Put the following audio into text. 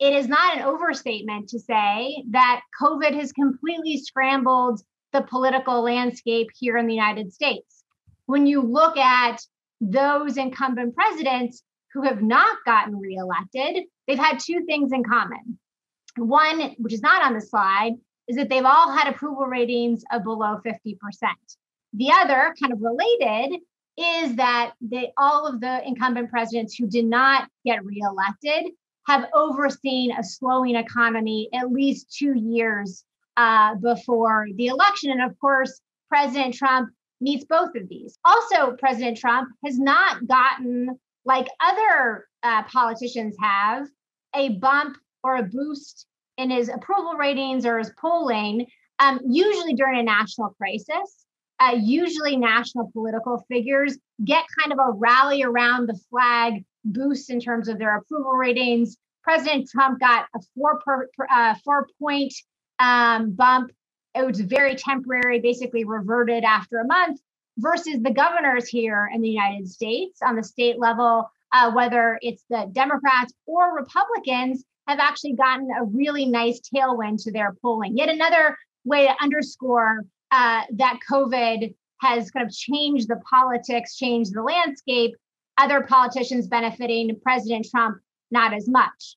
it is not an overstatement to say that COVID has completely scrambled the political landscape here in the United States. When you look at those incumbent presidents who have not gotten reelected, they've had two things in common. One, which is not on the slide, is that they've all had approval ratings of below 50%. The other, kind of related, is that they, all of the incumbent presidents who did not get reelected have overseen a slowing economy at least two years uh, before the election. And of course, President Trump meets both of these. Also, President Trump has not gotten, like other uh, politicians have, a bump or a boost in his approval ratings or his polling, um, usually during a national crisis. Uh, usually, national political figures get kind of a rally around the flag boost in terms of their approval ratings. President Trump got a four per, uh, four point um, bump. It was very temporary, basically reverted after a month. Versus the governors here in the United States on the state level, uh, whether it's the Democrats or Republicans, have actually gotten a really nice tailwind to their polling. Yet another way to underscore uh, that COVID has kind of changed the politics, changed the landscape. Other politicians benefiting, President Trump not as much.